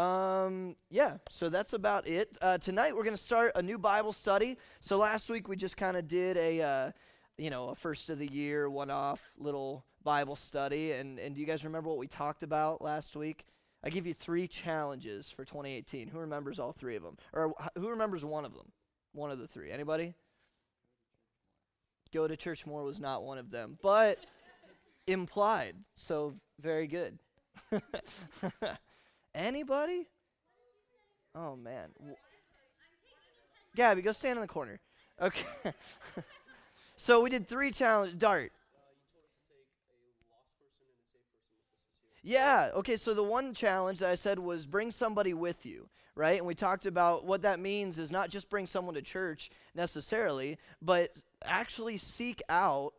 Um, yeah, so that's about it. Uh, tonight we're going to start a new Bible study. So last week we just kind of did a, uh, you know, a first of the year one-off little Bible study. And and do you guys remember what we talked about last week? I give you three challenges for 2018. Who remembers all three of them, or who remembers one of them? One of the three. Anybody? Go to church more was not one of them, but implied. So very good. Anybody? Oh man. Gabby, go stand in the corner. Okay. so we did three challenges. Dart. Yeah, okay, so the one challenge that I said was bring somebody with you, right? And we talked about what that means is not just bring someone to church necessarily, but actually seek out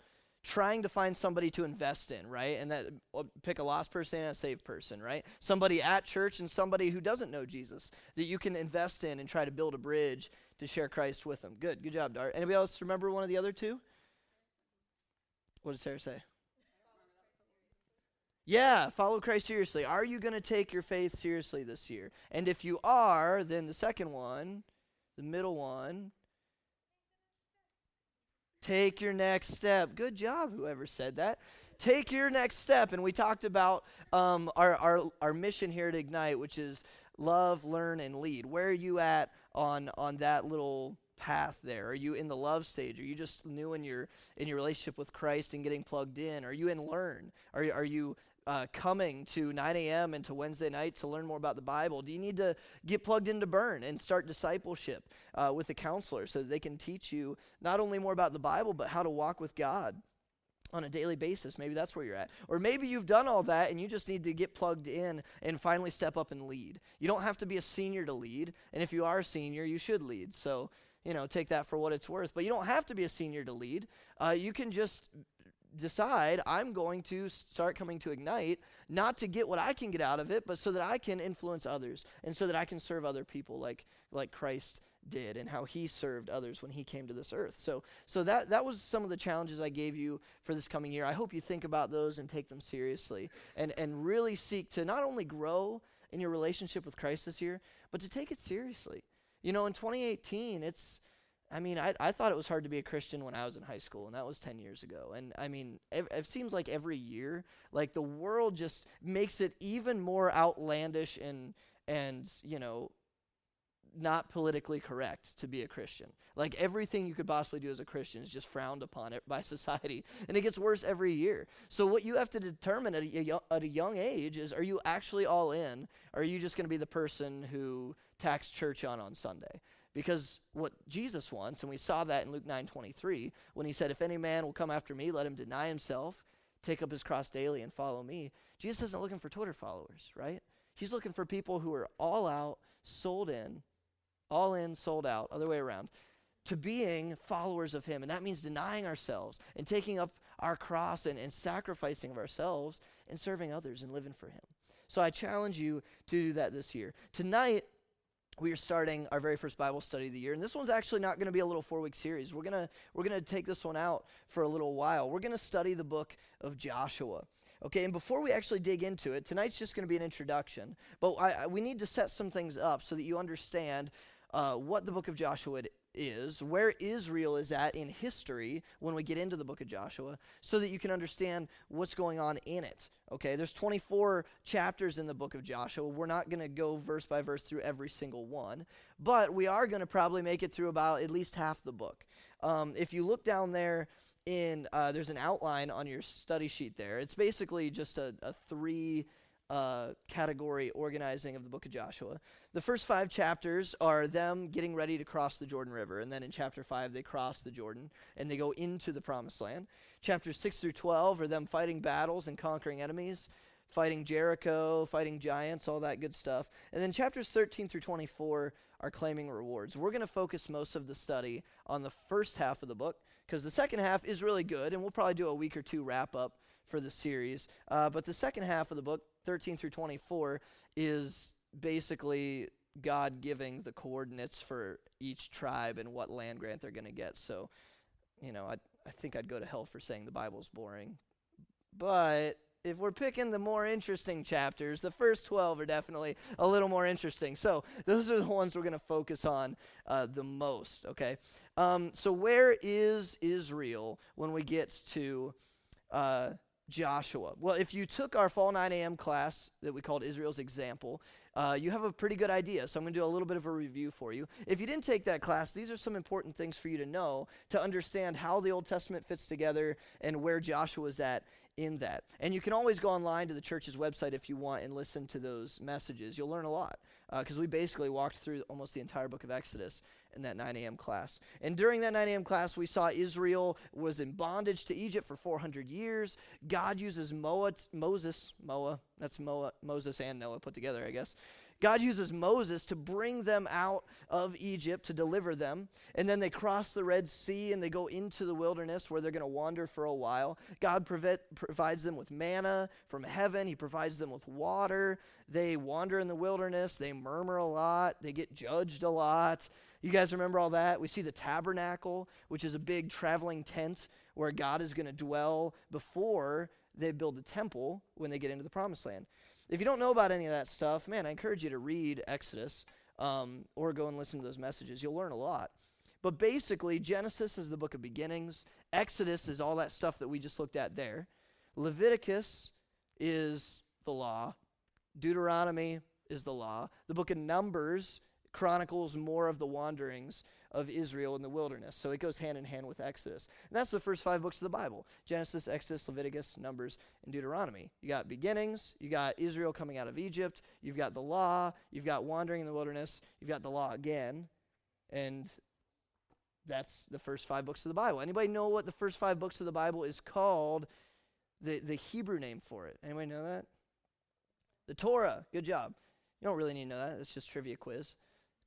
trying to find somebody to invest in, right? And that uh, pick a lost person and a saved person, right? Somebody at church and somebody who doesn't know Jesus that you can invest in and try to build a bridge to share Christ with them. Good, good job, Dart. Anybody else remember one of the other two? What does Sarah say? Yeah, follow Christ seriously. Are you going to take your faith seriously this year? And if you are, then the second one, the middle one, Take your next step. Good job, whoever said that. Take your next step. And we talked about um, our, our, our mission here at Ignite, which is love, learn, and lead. Where are you at on, on that little path there? Are you in the love stage? Are you just new in your in your relationship with Christ and getting plugged in? Are you in learn? Are, are you uh, coming to 9 a.m. and to Wednesday night to learn more about the Bible? Do you need to get plugged into Burn and start discipleship uh, with a counselor so that they can teach you not only more about the Bible, but how to walk with God? on a daily basis. Maybe that's where you're at. Or maybe you've done all that and you just need to get plugged in and finally step up and lead. You don't have to be a senior to lead. And if you are a senior, you should lead. So, you know, take that for what it's worth. But you don't have to be a senior to lead. Uh, you can just decide I'm going to start coming to Ignite, not to get what I can get out of it, but so that I can influence others and so that I can serve other people like, like Christ did and how he served others when he came to this earth. So so that that was some of the challenges I gave you for this coming year. I hope you think about those and take them seriously and and really seek to not only grow in your relationship with Christ this year, but to take it seriously. You know, in 2018, it's I mean, I, I thought it was hard to be a Christian when I was in high school, and that was 10 years ago. And I mean, it, it, seems like every year, like the world just makes it even more outlandish and, and you know, not politically correct to be a Christian. Like everything you could possibly do as a Christian is just frowned upon it by society, and it gets worse every year. So what you have to determine at a, at a young age is: Are you actually all in? Or are you just going to be the person who tacks church on on Sunday? Because what Jesus wants, and we saw that in Luke 9:23, when he said, "If any man will come after me, let him deny himself, take up his cross daily, and follow me." Jesus isn't looking for Twitter followers, right? He's looking for people who are all out, sold in, all in, sold out, other way around, to being followers of him. And that means denying ourselves and taking up our cross and, and sacrificing of ourselves and serving others and living for him. So I challenge you to do that this year. Tonight, we are starting our very first Bible study of the year, and this one's actually not going to be a little four-week series. We're gonna we're gonna take this one out for a little while. We're gonna study the book of Joshua. Okay, and before we actually dig into it, tonight's just going to be an introduction, but I, I, we need to set some things up so that you understand uh, what the book of Joshua is, where Israel is at in history when we get into the book of Joshua, so that you can understand what's going on in it. Okay, there's 24 chapters in the book of Joshua. We're not going to go verse by verse through every single one, but we are going to probably make it through about at least half the book. Um, if you look down there, in uh, there's an outline on your study sheet there. It's basically just a, a three uh, category organizing of the book of Joshua. The first five chapters are them getting ready to cross the Jordan River. And then in chapter five, they cross the Jordan and they go into the promised land. Chapters six through 12 are them fighting battles and conquering enemies, fighting Jericho, fighting giants, all that good stuff. And then chapters 13 through 24 are claiming rewards. We're going to focus most of the study on the first half of the book because the second half is really good, and we'll probably do a week or two wrap up for the series. Uh, but the second half of the book 13 through 24 is basically God giving the coordinates for each tribe and what land grant they're going to get. So, you know, I I think I'd go to hell for saying the Bible's boring. But if we're picking the more interesting chapters, the first 12 are definitely a little more interesting. So those are the ones we're going to focus on uh, the most, okay? Um, so, where is Israel when we get to uh, Joshua? Well, if you took our fall 9 a.m. class that we called Israel's Example, uh, you have a pretty good idea. So I'm going to do a little bit of a review for you. If you didn't take that class, these are some important things for you to know to understand how the Old Testament fits together and where Joshua is at in that. And you can always go online to the church's website if you want and listen to those messages. You'll learn a lot because uh, we basically walked through almost the entire book of Exodus in that 9 a.m. class. And during that 9 a.m. class, we saw Israel was in bondage to Egypt for 400 years. God uses Moa, Moses, Moa, that's Moa, Moses and Noah put together, I guess. God uses Moses to bring them out of Egypt to deliver them. And then they cross the Red Sea and they go into the wilderness where they're going to wander for a while. God provides them with manna from heaven, He provides them with water. They wander in the wilderness, they murmur a lot, they get judged a lot. You guys remember all that? We see the tabernacle, which is a big traveling tent where God is going to dwell before they build the temple when they get into the promised land. If you don't know about any of that stuff, man, I encourage you to read Exodus um, or go and listen to those messages. You'll learn a lot. But basically, Genesis is the book of beginnings, Exodus is all that stuff that we just looked at there, Leviticus is the law, Deuteronomy is the law, the book of Numbers chronicles more of the wanderings of Israel in the wilderness. So it goes hand in hand with Exodus. And that's the first five books of the Bible Genesis, Exodus, Leviticus, Numbers, and Deuteronomy. You got beginnings, you got Israel coming out of Egypt, you've got the law, you've got wandering in the wilderness, you've got the law again, and that's the first five books of the Bible. Anybody know what the first five books of the Bible is called? The, the Hebrew name for it. Anybody know that? The Torah. Good job. You don't really need to know that. It's just trivia quiz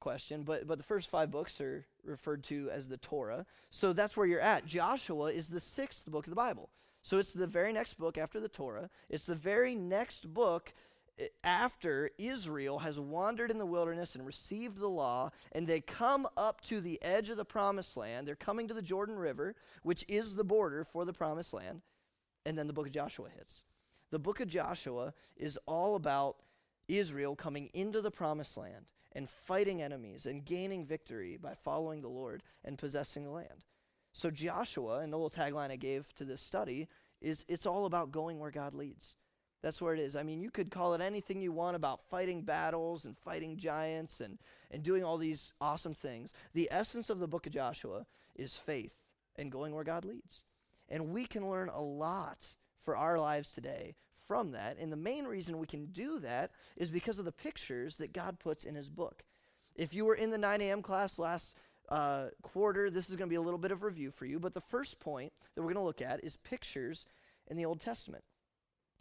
question, but, but the first five books are referred to as the Torah. So that's where you're at. Joshua is the sixth book of the Bible. So it's the very next book after the Torah. It's the very next book eh, after Israel has wandered in the wilderness and received the law, and they come up to the edge of the promised land. They're coming to the Jordan River, which is the border for the promised land. And then the book of Joshua hits. The book of Joshua is all about Israel coming into the promised land and fighting enemies and gaining victory by following the Lord and possessing the land. So Joshua, and the little tagline I gave to this study, is it's all about going where God leads. That's where it is. I mean, you could call it anything you want about fighting battles and fighting giants and, and doing all these awesome things. The essence of the book of Joshua is faith and going where God leads. And we can learn a lot for our lives today from that. And the main reason we can do that is because of the pictures that God puts in His book. If you were in the 9 a.m. class last uh, quarter, this is going to be a little bit of review for you. But the first point that we're going to look at is pictures in the Old Testament.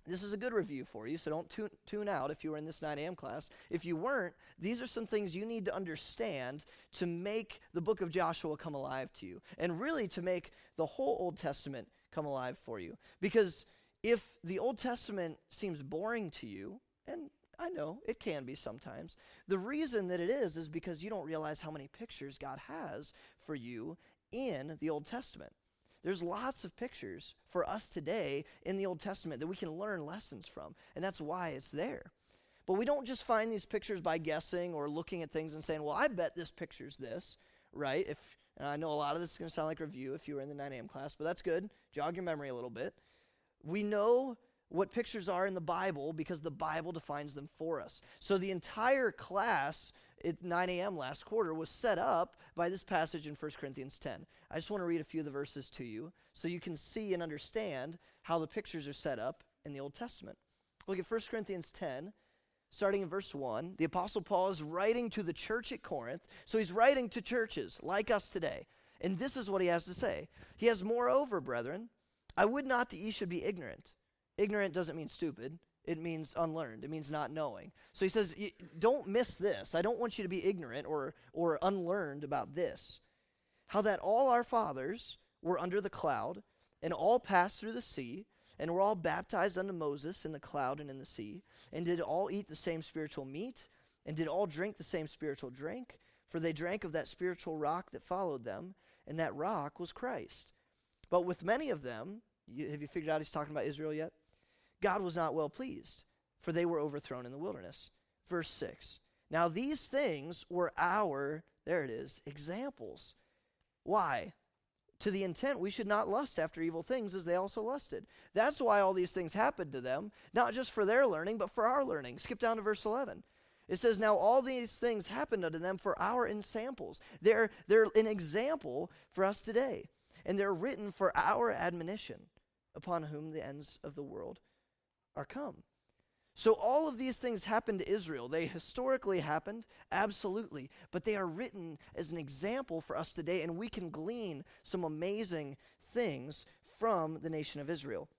This is a good review for you, so don't tune, tune out if you were in this 9 a.m. class. If you weren't, these are some things you need to understand to make the book of Joshua come alive to you, and really to make the whole Old Testament come alive for you. Because if the Old Testament seems boring to you, and I know it can be sometimes, the reason that it is is because you don't realize how many pictures God has for you in the Old Testament. There's lots of pictures for us today in the Old Testament that we can learn lessons from, and that's why it's there. But we don't just find these pictures by guessing or looking at things and saying, well, I bet this picture's this, right? If and I know a lot of this is going to sound like review if you were in the 9 a.m. class, but that's good. Jog your memory a little bit. We know what pictures are in the Bible because the Bible defines them for us. So the entire class at 9 a.m. last quarter was set up by this passage in 1 Corinthians 10. I just want to read a few of the verses to you so you can see and understand how the pictures are set up in the Old Testament. Look at 1 Corinthians 10, starting in verse 1. The Apostle Paul is writing to the church at Corinth. So he's writing to churches like us today. And this is what he has to say. He has, moreover, brethren, I would not that ye should be ignorant. Ignorant doesn't mean stupid. It means unlearned. It means not knowing. So he says, don't miss this. I don't want you to be ignorant or, or unlearned about this. How that all our fathers were under the cloud, and all passed through the sea, and were all baptized unto Moses in the cloud and in the sea, and did all eat the same spiritual meat, and did all drink the same spiritual drink, for they drank of that spiritual rock that followed them, and that rock was Christ. But with many of them, you, have you figured out he's talking about Israel yet? God was not well pleased, for they were overthrown in the wilderness. Verse 6. Now these things were our, there it is, examples. Why? To the intent we should not lust after evil things as they also lusted. That's why all these things happened to them, not just for their learning, but for our learning. Skip down to verse 11. It says, Now all these things happened unto them for our ensamples. They're, they're an example for us today, and they're written for our admonition, upon whom the ends of the world are come. So all of these things happened to Israel. They historically happened, absolutely, but they are written as an example for us today, and we can glean some amazing things from the nation of Israel.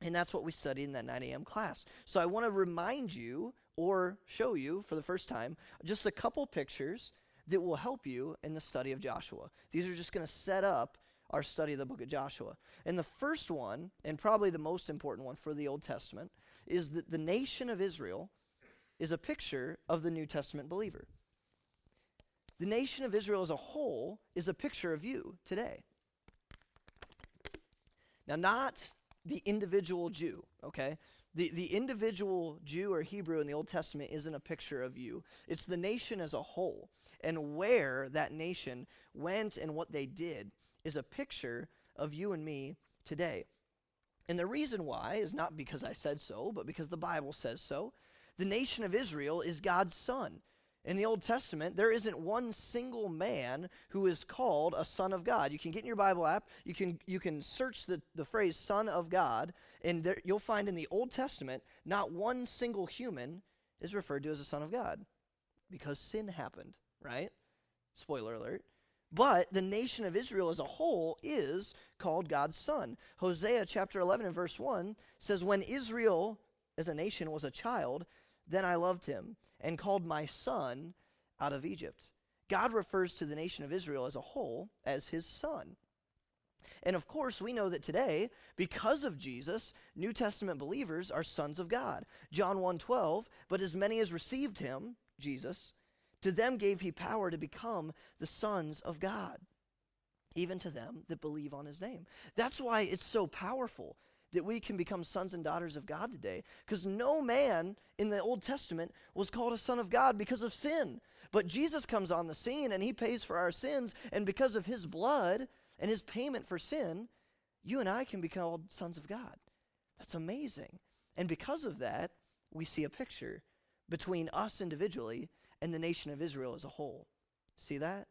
And that's what we studied in that 9 a.m. class. So I want to remind you or show you for the first time just a couple pictures that will help you in the study of Joshua. These are just going to set up our study of the book of Joshua. And the first one, and probably the most important one for the Old Testament, is that the nation of Israel is a picture of the New Testament believer. The nation of Israel as a whole is a picture of you today. Now, not the individual Jew, okay? The, the individual Jew or Hebrew in the Old Testament isn't a picture of you. It's the nation as a whole. And where that nation went and what they did is a picture of you and me today. And the reason why is not because I said so, but because the Bible says so. The nation of Israel is God's son. In the Old Testament, there isn't one single man who is called a son of God. You can get in your Bible app, you can, you can search the, the phrase son of God, and there, you'll find in the Old Testament, not one single human is referred to as a son of God because sin happened, right? Spoiler alert. But the nation of Israel as a whole is called God's son. Hosea chapter 11 and verse 1 says, When Israel as a nation was a child, then I loved him and called my son out of Egypt. God refers to the nation of Israel as a whole as his son. And of course, we know that today, because of Jesus, New Testament believers are sons of God. John 1:12, but as many as received him, Jesus, to them gave he power to become the sons of God, even to them that believe on his name. That's why it's so powerful that we can become sons and daughters of God today. Because no man in the Old Testament was called a son of God because of sin. But Jesus comes on the scene and he pays for our sins. And because of his blood and his payment for sin, you and I can be called sons of God. That's amazing. And because of that, we see a picture between us individually and the nation of Israel as a whole. See that?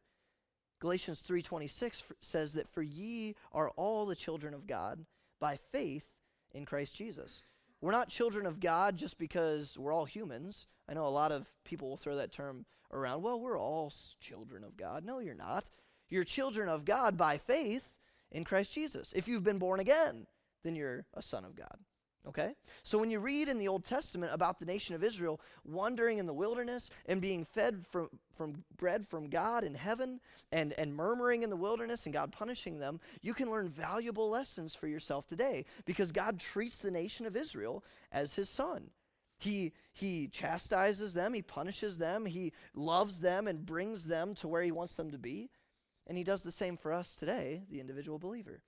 Galatians 3:26 says that for ye are all the children of God by faith in Christ Jesus. We're not children of God just because we're all humans. I know a lot of people will throw that term around. Well, we're all children of God. No, you're not. You're children of God by faith in Christ Jesus. If you've been born again, then you're a son of God. Okay? So when you read in the Old Testament about the nation of Israel wandering in the wilderness and being fed from, from bread from God in heaven and, and murmuring in the wilderness and God punishing them, you can learn valuable lessons for yourself today because God treats the nation of Israel as his son. He, he chastises them, he punishes them, he loves them and brings them to where he wants them to be. And he does the same for us today, the individual believer.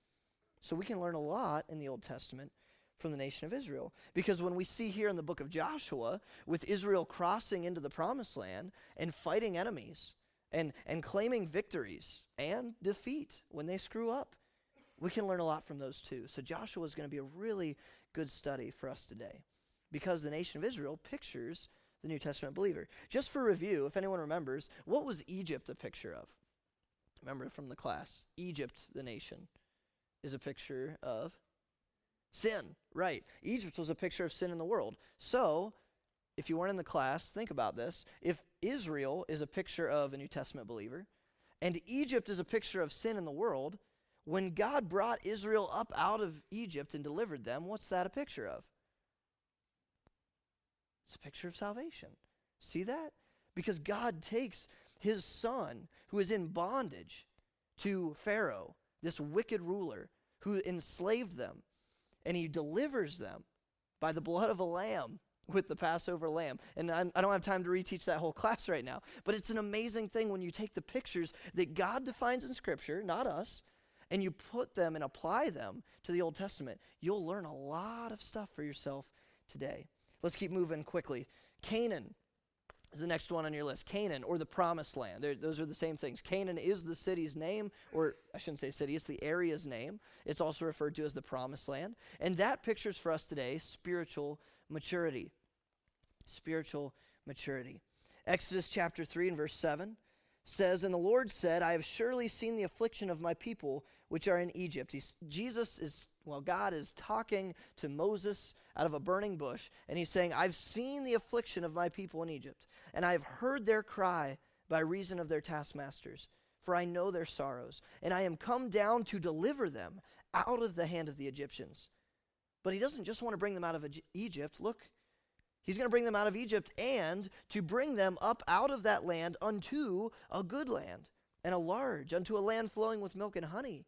So we can learn a lot in the Old Testament from the nation of Israel. Because when we see here in the book of Joshua, with Israel crossing into the promised land and fighting enemies and, and claiming victories and defeat when they screw up, we can learn a lot from those too. So Joshua is going to be a really good study for us today because the nation of Israel pictures the New Testament believer. Just for review, if anyone remembers, what was Egypt a picture of? Remember from the class, Egypt, the nation, is a picture of Sin, right. Egypt was a picture of sin in the world. So, if you weren't in the class, think about this. If Israel is a picture of a New Testament believer, and Egypt is a picture of sin in the world, when God brought Israel up out of Egypt and delivered them, what's that a picture of? It's a picture of salvation. See that? Because God takes his son, who is in bondage to Pharaoh, this wicked ruler who enslaved them, and he delivers them by the blood of a lamb with the Passover lamb. And I'm, I do not have time to reteach that whole class right now, but it's an amazing thing when you take the pictures that God defines in Scripture, not us, and you put them and apply them to the Old Testament, you'll learn a lot of stuff for yourself today. Let's keep moving quickly. Canaan is the next one on your list. Canaan or the promised land. They're, those are the same things. Canaan is the city's name, or I shouldn't say city, it's the area's name. It's also referred to as the promised land. And that pictures for us today spiritual maturity. Spiritual maturity. Exodus chapter 3 and verse 7 says, And the Lord said, I have surely seen the affliction of my people which are in Egypt. He's, Jesus is, well, God is talking to Moses out of a burning bush, and he's saying, I've seen the affliction of my people in Egypt, and I have heard their cry by reason of their taskmasters, for I know their sorrows, and I am come down to deliver them out of the hand of the Egyptians. But he doesn't just want to bring them out of Egypt. Look, He's going to bring them out of Egypt and to bring them up out of that land unto a good land and a large, unto a land flowing with milk and honey,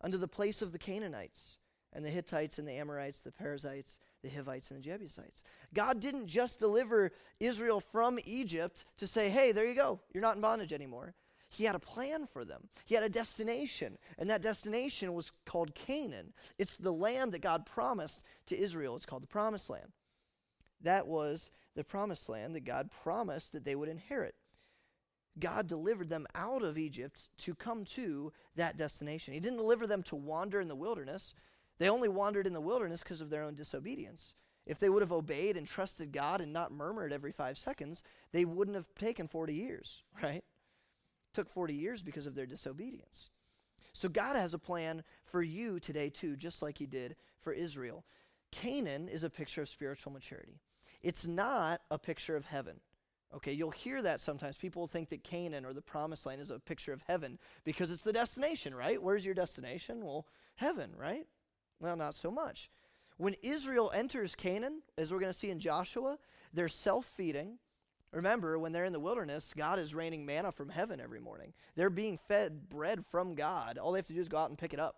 unto the place of the Canaanites and the Hittites and the Amorites, the Perizzites, the Hivites, and the Jebusites. God didn't just deliver Israel from Egypt to say, hey, there you go, you're not in bondage anymore. He had a plan for them. He had a destination, and that destination was called Canaan. It's the land that God promised to Israel. It's called the Promised Land. That was the promised land that God promised that they would inherit. God delivered them out of Egypt to come to that destination. He didn't deliver them to wander in the wilderness. They only wandered in the wilderness because of their own disobedience. If they would have obeyed and trusted God and not murmured every five seconds, they wouldn't have taken 40 years, right? It took 40 years because of their disobedience. So God has a plan for you today, too, just like He did for Israel. Canaan is a picture of spiritual maturity. It's not a picture of heaven. Okay, you'll hear that sometimes. People think that Canaan or the promised land is a picture of heaven because it's the destination, right? Where's your destination? Well, heaven, right? Well, not so much. When Israel enters Canaan, as we're going to see in Joshua, they're self feeding. Remember, when they're in the wilderness, God is raining manna from heaven every morning. They're being fed bread from God. All they have to do is go out and pick it up.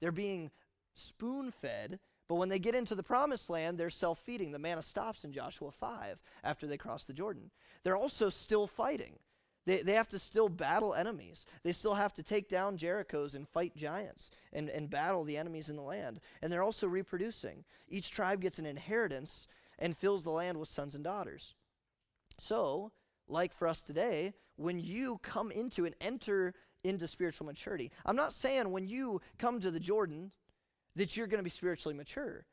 They're being spoon fed but when they get into the promised land, they're self feeding. The manna stops in Joshua 5 after they cross the Jordan. They're also still fighting. They, they have to still battle enemies. They still have to take down Jerichos and fight giants and, and battle the enemies in the land. And they're also reproducing. Each tribe gets an inheritance and fills the land with sons and daughters. So, like for us today, when you come into and enter into spiritual maturity, I'm not saying when you come to the Jordan that you're going to be spiritually mature.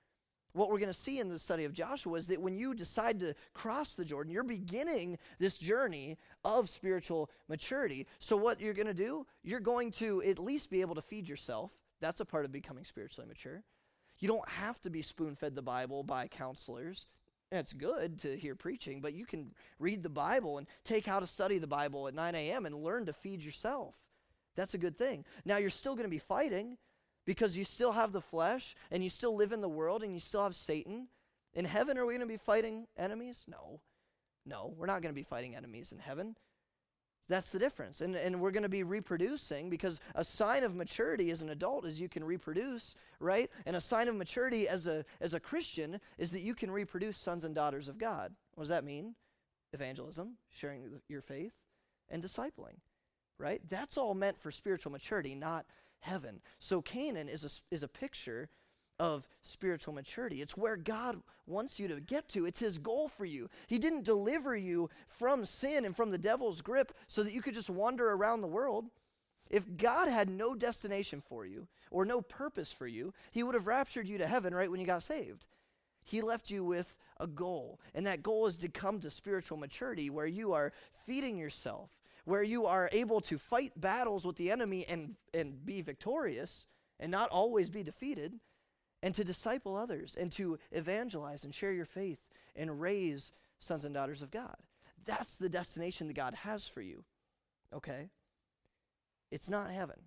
What we're going to see in the study of Joshua is that when you decide to cross the Jordan, you're beginning this journey of spiritual maturity. So, what you're going to do, you're going to at least be able to feed yourself. That's a part of becoming spiritually mature. You don't have to be spoon fed the Bible by counselors. It's good to hear preaching, but you can read the Bible and take how to study the Bible at 9 a.m. and learn to feed yourself. That's a good thing. Now, you're still going to be fighting because you still have the flesh and you still live in the world and you still have Satan. In heaven, are we going to be fighting enemies? No. No, we're not going to be fighting enemies in heaven. That's the difference. And, and we're going to be reproducing because a sign of maturity as an adult is you can reproduce, right? And a sign of maturity as a, as a Christian is that you can reproduce sons and daughters of God. What does that mean? Evangelism, sharing your faith, and discipling, right? That's all meant for spiritual maturity, not heaven. So Canaan is a, is a picture of spiritual maturity. It's where God wants you to get to. It's His goal for you. He didn't deliver you from sin and from the devil's grip so that you could just wander around the world. If God had no destination for you or no purpose for you, He would have raptured you to heaven right when you got saved. He left you with a goal, and that goal is to come to spiritual maturity where you are feeding yourself where you are able to fight battles with the enemy and, and be victorious and not always be defeated, and to disciple others and to evangelize and share your faith and raise sons and daughters of God. That's the destination that God has for you. Okay? It's not heaven.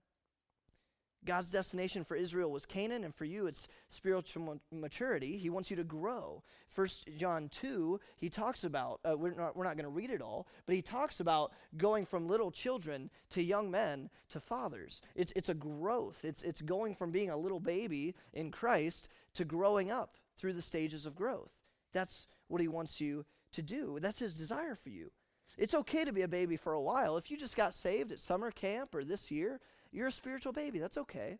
God's destination for Israel was Canaan, and for you, it's spiritual maturity. He wants you to grow. First John 2, he talks about, uh, we're not, we're not going to read it all, but he talks about going from little children to young men to fathers. It's, it's a growth. It's, it's going from being a little baby in Christ to growing up through the stages of growth. That's what he wants you to do. That's his desire for you. It's okay to be a baby for a while. If you just got saved at summer camp or this year, you're a spiritual baby. That's okay.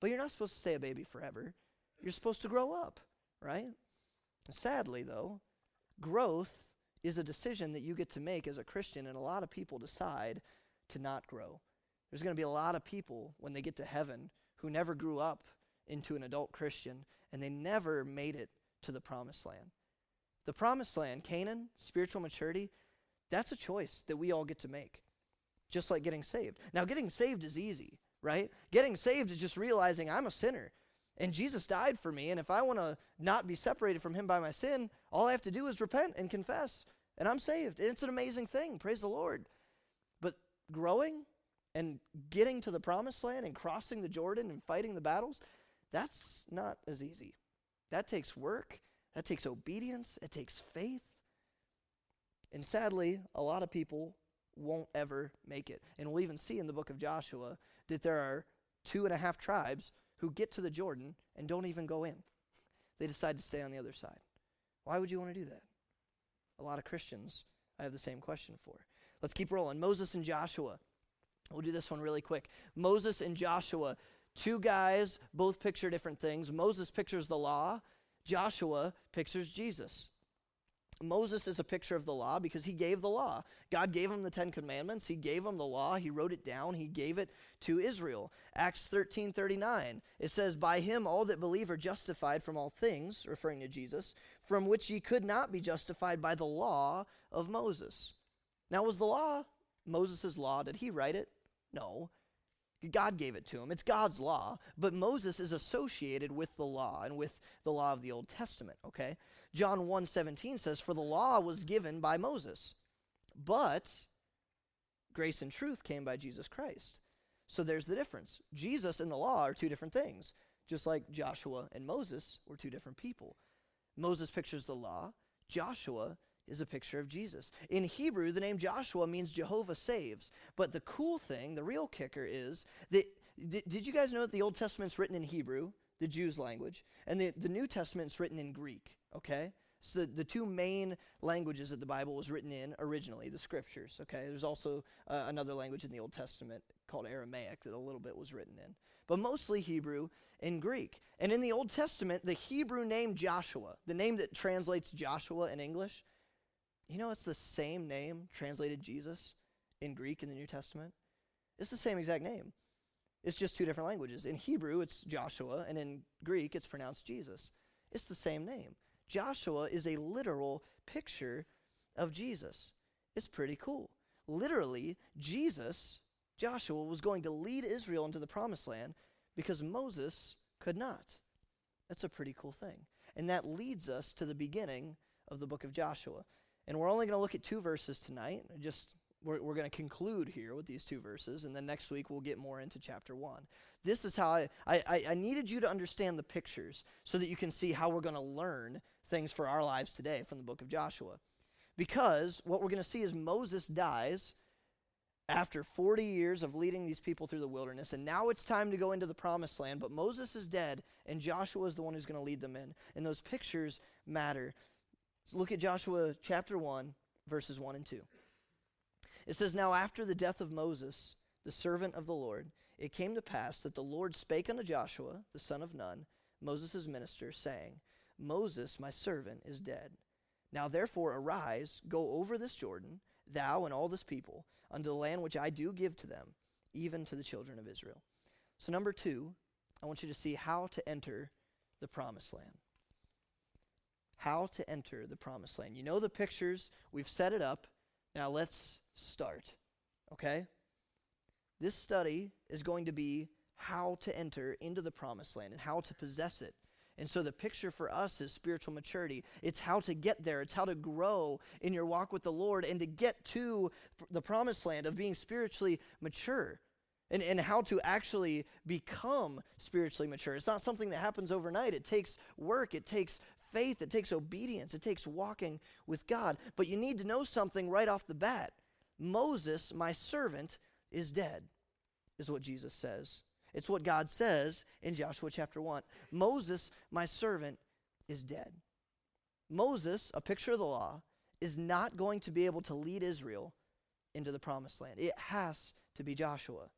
But you're not supposed to stay a baby forever. You're supposed to grow up, right? Sadly, though, growth is a decision that you get to make as a Christian, and a lot of people decide to not grow. There's going to be a lot of people when they get to heaven who never grew up into an adult Christian and they never made it to the promised land. The promised land, Canaan, spiritual maturity, that's a choice that we all get to make, just like getting saved. Now, getting saved is easy, right? Getting saved is just realizing I'm a sinner and Jesus died for me. And if I want to not be separated from him by my sin, all I have to do is repent and confess, and I'm saved. It's an amazing thing. Praise the Lord. But growing and getting to the promised land and crossing the Jordan and fighting the battles, that's not as easy. That takes work, that takes obedience, it takes faith. And sadly, a lot of people won't ever make it. And we'll even see in the book of Joshua that there are two and a half tribes who get to the Jordan and don't even go in. They decide to stay on the other side. Why would you want to do that? A lot of Christians I have the same question for. Let's keep rolling. Moses and Joshua. We'll do this one really quick. Moses and Joshua, two guys, both picture different things. Moses pictures the law, Joshua pictures Jesus. Moses is a picture of the law because he gave the law. God gave him the Ten Commandments. He gave him the law. He wrote it down. He gave it to Israel. Acts 13 39, it says, By him all that believe are justified from all things, referring to Jesus, from which ye could not be justified by the law of Moses. Now, was the law Moses' law? Did he write it? No. God gave it to him. It's God's law, but Moses is associated with the law and with the law of the Old Testament, okay? John 1:17 says for the law was given by Moses, but grace and truth came by Jesus Christ. So there's the difference. Jesus and the law are two different things, just like Joshua and Moses were two different people. Moses pictures the law, Joshua is a picture of Jesus. In Hebrew, the name Joshua means Jehovah saves. But the cool thing, the real kicker is that did you guys know that the Old Testament's written in Hebrew, the Jews' language, and the, the New Testament's written in Greek, okay? So the, the two main languages that the Bible was written in originally, the scriptures, okay? There's also uh, another language in the Old Testament called Aramaic that a little bit was written in. But mostly Hebrew and Greek. And in the Old Testament, the Hebrew name Joshua, the name that translates Joshua in English, you know, it's the same name translated Jesus in Greek in the New Testament. It's the same exact name. It's just two different languages. In Hebrew, it's Joshua, and in Greek, it's pronounced Jesus. It's the same name. Joshua is a literal picture of Jesus. It's pretty cool. Literally, Jesus, Joshua, was going to lead Israel into the promised land because Moses could not. That's a pretty cool thing. And that leads us to the beginning of the book of Joshua. And we're only going to look at two verses tonight. Just we're, we're going to conclude here with these two verses, and then next week we'll get more into chapter one. This is how I, I, I needed you to understand the pictures so that you can see how we're going to learn things for our lives today from the book of Joshua. Because what we're going to see is Moses dies after 40 years of leading these people through the wilderness, and now it's time to go into the promised land. But Moses is dead, and Joshua is the one who's going to lead them in. And those pictures matter. So look at Joshua chapter 1, verses 1 and 2. It says, Now after the death of Moses, the servant of the Lord, it came to pass that the Lord spake unto Joshua, the son of Nun, Moses' minister, saying, Moses, my servant, is dead. Now therefore arise, go over this Jordan, thou and all this people, unto the land which I do give to them, even to the children of Israel. So, number two, I want you to see how to enter the promised land how to enter the promised land. You know the pictures, we've set it up. Now let's start, okay? This study is going to be how to enter into the promised land and how to possess it. And so the picture for us is spiritual maturity. It's how to get there, it's how to grow in your walk with the Lord and to get to the promised land of being spiritually mature. And, and how to actually become spiritually mature. It's not something that happens overnight. It takes work, it takes faith, it takes obedience, it takes walking with God. But you need to know something right off the bat. Moses, my servant, is dead, is what Jesus says. It's what God says in Joshua chapter 1. Moses, my servant, is dead. Moses, a picture of the law, is not going to be able to lead Israel into the promised land. It has to be Joshua.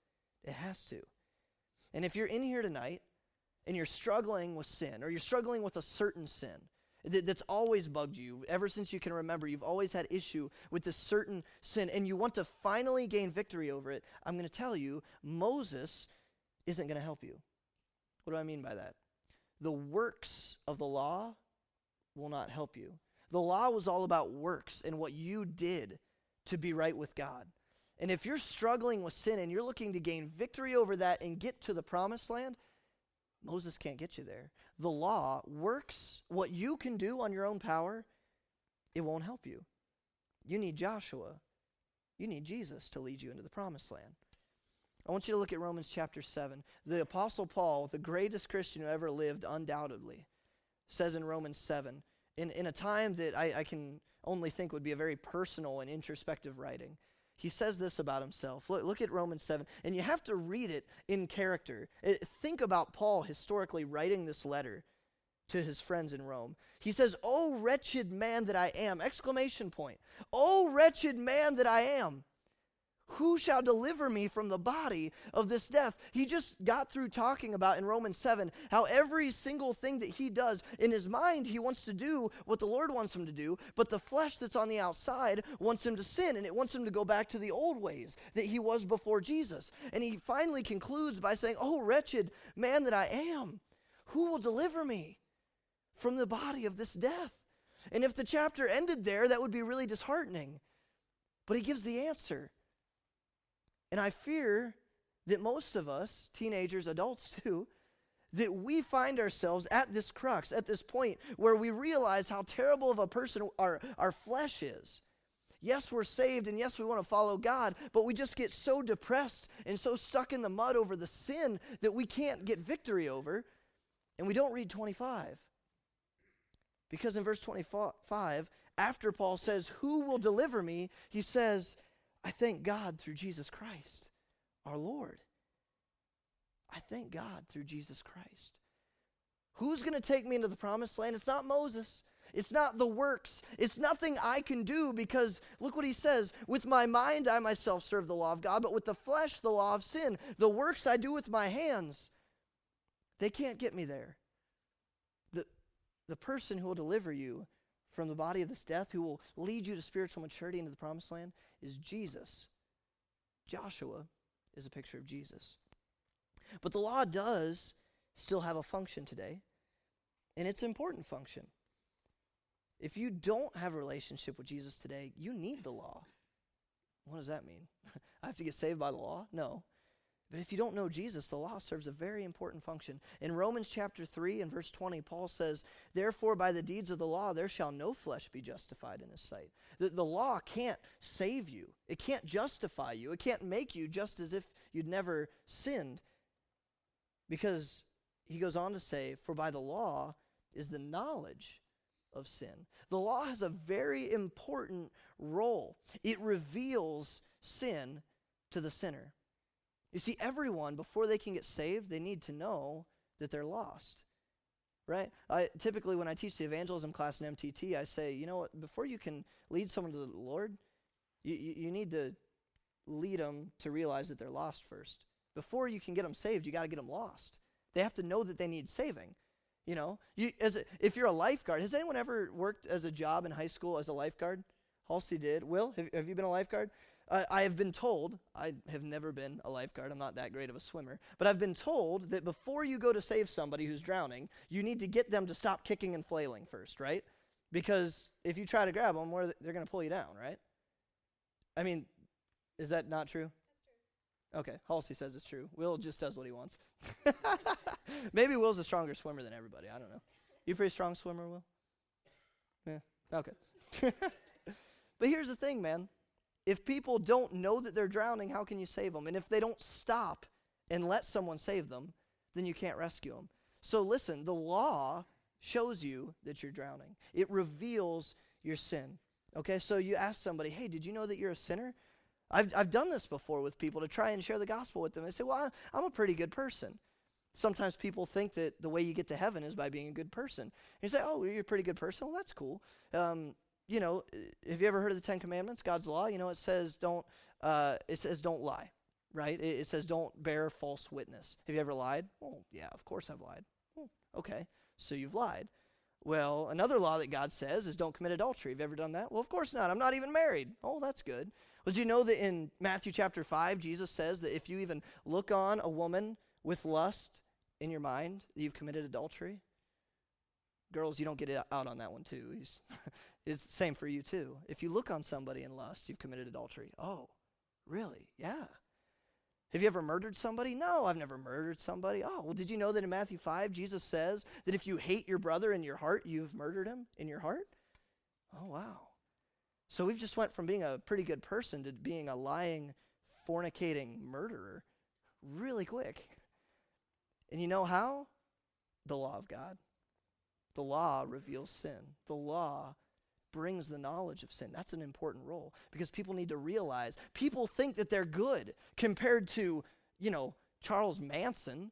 It has to. And if you're in here tonight and you're struggling with sin, or you're struggling with a certain sin that, that's always bugged you ever since you can remember, you've always had issue with this certain sin, and you want to finally gain victory over it, I'm going to tell you, Moses isn't going to help you. What do I mean by that? The works of the law will not help you. The law was all about works and what you did to be right with God. And if you're struggling with sin and you're looking to gain victory over that and get to the promised land, Moses can't get you there. The law works what you can do on your own power, it won't help you. You need Joshua. You need Jesus to lead you into the promised land. I want you to look at Romans chapter 7. The Apostle Paul, the greatest Christian who ever lived, undoubtedly, says in Romans 7, in, in a time that I, I can only think would be a very personal and introspective writing, he says this about himself. Look, look, at Romans 7, and you have to read it in character. It, think about Paul historically writing this letter to his friends in Rome. He says, "Oh wretched man that I am!" exclamation point. "Oh wretched man that I am." Who shall deliver me from the body of this death? He just got through talking about in Romans 7 how every single thing that he does in his mind, he wants to do what the Lord wants him to do, but the flesh that's on the outside wants him to sin and it wants him to go back to the old ways that he was before Jesus. And he finally concludes by saying, Oh, wretched man that I am, who will deliver me from the body of this death? And if the chapter ended there, that would be really disheartening. But he gives the answer. And I fear that most of us, teenagers, adults too, that we find ourselves at this crux, at this point where we realize how terrible of a person our, our flesh is. Yes, we're saved, and yes, we want to follow God, but we just get so depressed and so stuck in the mud over the sin that we can't get victory over, and we don't read 25. Because in verse 25, after Paul says, Who will deliver me? he says, I thank God through Jesus Christ, our Lord. I thank God through Jesus Christ. Who's going to take me into the promised land? It's not Moses. It's not the works. It's nothing I can do because look what he says. With my mind, I myself serve the law of God, but with the flesh, the law of sin. The works I do with my hands, they can't get me there. The, the person who will deliver you from the body of this death, who will lead you to spiritual maturity into the promised land, is Jesus. Joshua is a picture of Jesus. But the law does still have a function today, and it's an important function. If you don't have a relationship with Jesus today, you need the law. What does that mean? I have to get saved by the law? No. But if you don't know Jesus, the law serves a very important function. In Romans chapter 3 and verse 20, Paul says, Therefore, by the deeds of the law, there shall no flesh be justified in his sight. The, the law can't save you, it can't justify you, it can't make you just as if you'd never sinned. Because he goes on to say, For by the law is the knowledge of sin. The law has a very important role, it reveals sin to the sinner. You see, everyone, before they can get saved, they need to know that they're lost. Right? I, typically, when I teach the evangelism class in MTT, I say, you know what, before you can lead someone to the Lord, you, you, you need to lead them to realize that they're lost first. Before you can get them saved, you got to get them lost. They have to know that they need saving. You know, you, as a, if you're a lifeguard, has anyone ever worked as a job in high school as a lifeguard? Halsey did. Will, have, have you been a lifeguard? Uh, I have been told, I have never been a lifeguard, I'm not that great of a swimmer, but I've been told that before you go to save somebody who's drowning, you need to get them to stop kicking and flailing first, right? Because if you try to grab them, where they're going to pull you down, right? I mean, is that not true? true. Okay, Halsey says it's true. Will just does what he wants. Maybe Will's a stronger swimmer than everybody. I don't know. You pretty strong swimmer, Will? Yeah. Okay. but here's the thing, man. If people don't know that they're drowning, how can you save them? And if they don't stop and let someone save them, then you can't rescue them. So listen, the law shows you that you're drowning, it reveals your sin. Okay, so you ask somebody, hey, did you know that you're a sinner? I've, I've done this before with people to try and share the gospel with them. They say, well, I'm a pretty good person. Sometimes people think that the way you get to heaven is by being a good person. You say, oh, you're a pretty good person? Well, that's cool. Um, you know, have you ever heard of the Ten Commandments, God's law? You know, it says don't, uh, it says don't lie, right? It, it, says don't bear false witness. Have you ever lied? Well, yeah, of course I've lied. Okay, so you've lied. Well, another law that God says is don't commit adultery. Have you ever done that? Well, of course not. I'm not even married. Oh, that's good. Well, you know that in Matthew chapter 5, Jesus says that if you even look on a woman with lust in your mind, you've committed adultery? Girls, you don't get out on that one too. It's the same for you too. If you look on somebody in lust, you've committed adultery. Oh, really? Yeah. Have you ever murdered somebody? No, I've never murdered somebody. Oh, well, did you know that in Matthew 5, Jesus says that if you hate your brother in your heart, you've murdered him in your heart? Oh, wow. So we've just went from being a pretty good person to being a lying, fornicating murderer really quick. And you know how? The law of God. The law reveals sin. The law brings the knowledge of sin. That's an important role because people need to realize people think that they're good compared to, you know, Charles Manson.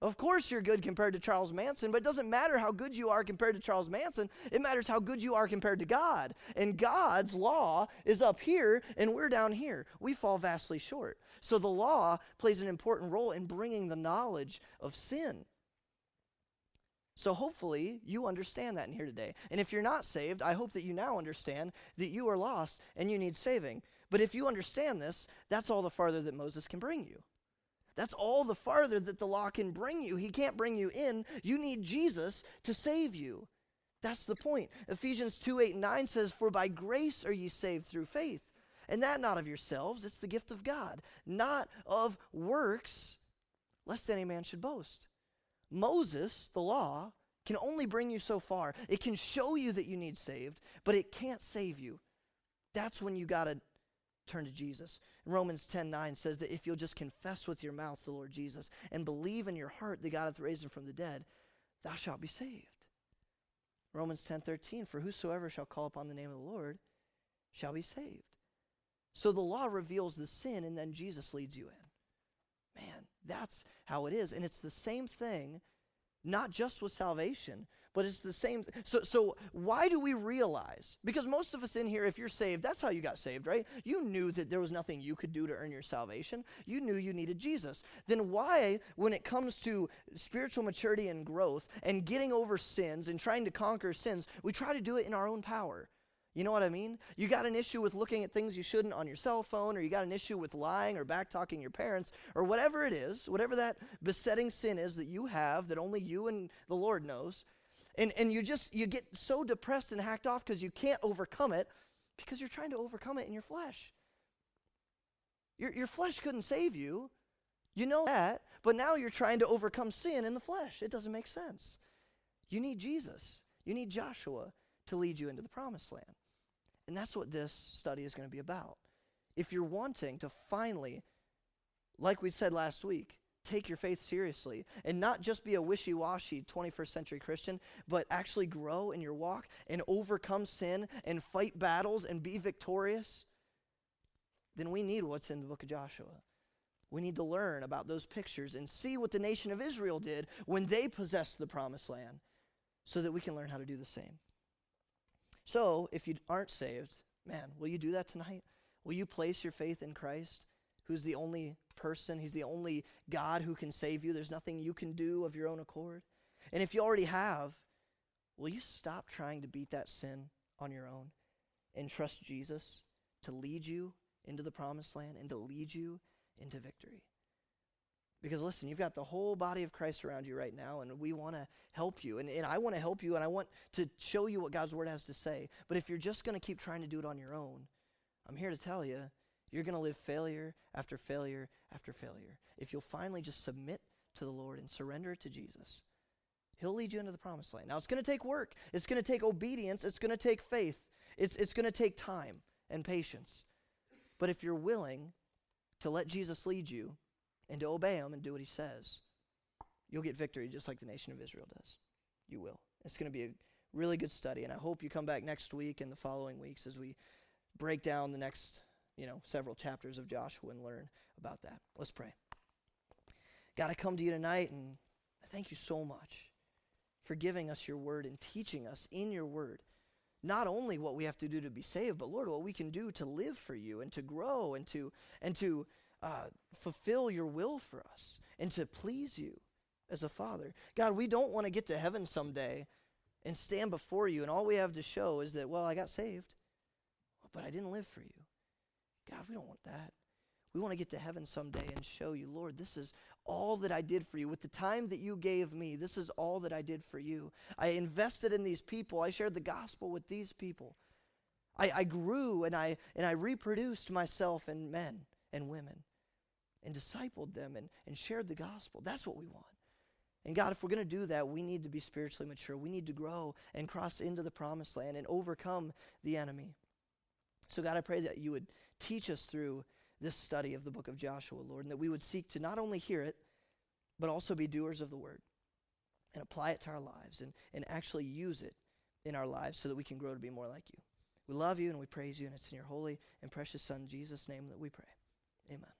Of course, you're good compared to Charles Manson, but it doesn't matter how good you are compared to Charles Manson. It matters how good you are compared to God. And God's law is up here, and we're down here. We fall vastly short. So the law plays an important role in bringing the knowledge of sin. So hopefully you understand that in here today. And if you're not saved, I hope that you now understand that you are lost and you need saving. But if you understand this, that's all the farther that Moses can bring you. That's all the farther that the law can bring you. He can't bring you in. You need Jesus to save you. That's the point. Ephesians 2 8 and 9 says, For by grace are ye saved through faith. And that not of yourselves, it's the gift of God, not of works, lest any man should boast. Moses, the law, can only bring you so far. It can show you that you need saved, but it can't save you. That's when you got to turn to Jesus. Romans 10 9 says that if you'll just confess with your mouth the Lord Jesus and believe in your heart that God hath raised him from the dead, thou shalt be saved. Romans 10 13, for whosoever shall call upon the name of the Lord shall be saved. So the law reveals the sin, and then Jesus leads you in. Man, that's how it is. And it's the same thing, not just with salvation, but it's the same. Th- so, so why do we realize? Because most of us in here, if you're saved, that's how you got saved, right? You knew that there was nothing you could do to earn your salvation. You knew you needed Jesus. Then why, when it comes to spiritual maturity and growth and getting over sins and trying to conquer sins, we try to do it in our own power? You know what I mean? You got an issue with looking at things you shouldn't on your cell phone, or you got an issue with lying or back talking your parents, or whatever it is, whatever that besetting sin is that you have that only you and the Lord knows. And, and you just you get so depressed and hacked off because you can't overcome it because you're trying to overcome it in your flesh. Your, your flesh couldn't save you. You know that, but now you're trying to overcome sin in the flesh. It doesn't make sense. You need Jesus. You need Joshua to lead you into the promised land. And that's what this study is going to be about. If you're wanting to finally, like we said last week, take your faith seriously and not just be a wishy washy 21st century Christian, but actually grow in your walk and overcome sin and fight battles and be victorious, then we need what's in the book of Joshua. We need to learn about those pictures and see what the nation of Israel did when they possessed the promised land so that we can learn how to do the same. So, if you aren't saved, man, will you do that tonight? Will you place your faith in Christ, who's the only person, He's the only God who can save you? There's nothing you can do of your own accord. And if you already have, will you stop trying to beat that sin on your own and trust Jesus to lead you into the promised land and to lead you into victory? Because listen, you've got the whole body of Christ around you right now, and we want to help you. And, and I want to help you, and I want to show you what God's Word has to say. But if you're just going to keep trying to do it on your own, I'm here to tell you, you're going to live failure after failure after failure. If you'll finally just submit to the Lord and surrender to Jesus, He'll lead you into the promised land. Now, it's going to take work, it's going to take obedience, it's going to take faith, it's, it's going to take time and patience. But if you're willing to let Jesus lead you, and to obey him and do what he says, you'll get victory just like the nation of Israel does. You will. It's going to be a really good study, and I hope you come back next week and the following weeks as we break down the next, you know, several chapters of Joshua and learn about that. Let's pray. God, I come to you tonight and thank you so much for giving us your word and teaching us in your word not only what we have to do to be saved, but Lord, what we can do to live for you and to grow and to and to uh, fulfill your will for us and to please you. as a father. God, we don't want to get to heaven someday and stand before you, and all we have to show is that, well, I got saved, but I didn't live for you. God, we don't want that. We want to get to heaven someday and show you, Lord, this is all that I did for you. With the time that you gave me, this is all that I did for you. I invested in these people. I shared the gospel with these people. I, I grew and I, and I reproduced myself in men and women and discipled them and, and shared the gospel. That's what we want. And God, if we're going to do that, we need to be spiritually mature. We need to grow and cross into the promised land and overcome the enemy. So, God, I pray that you would teach us through this study of the book of Joshua, Lord, and that we would seek to not only hear it, but also be doers of the word and apply it to our lives and, and actually use it in our lives so that we can grow to be more like you. We love you and we praise you, and it's in your holy and precious Son, Jesus' name, that we pray. Amen.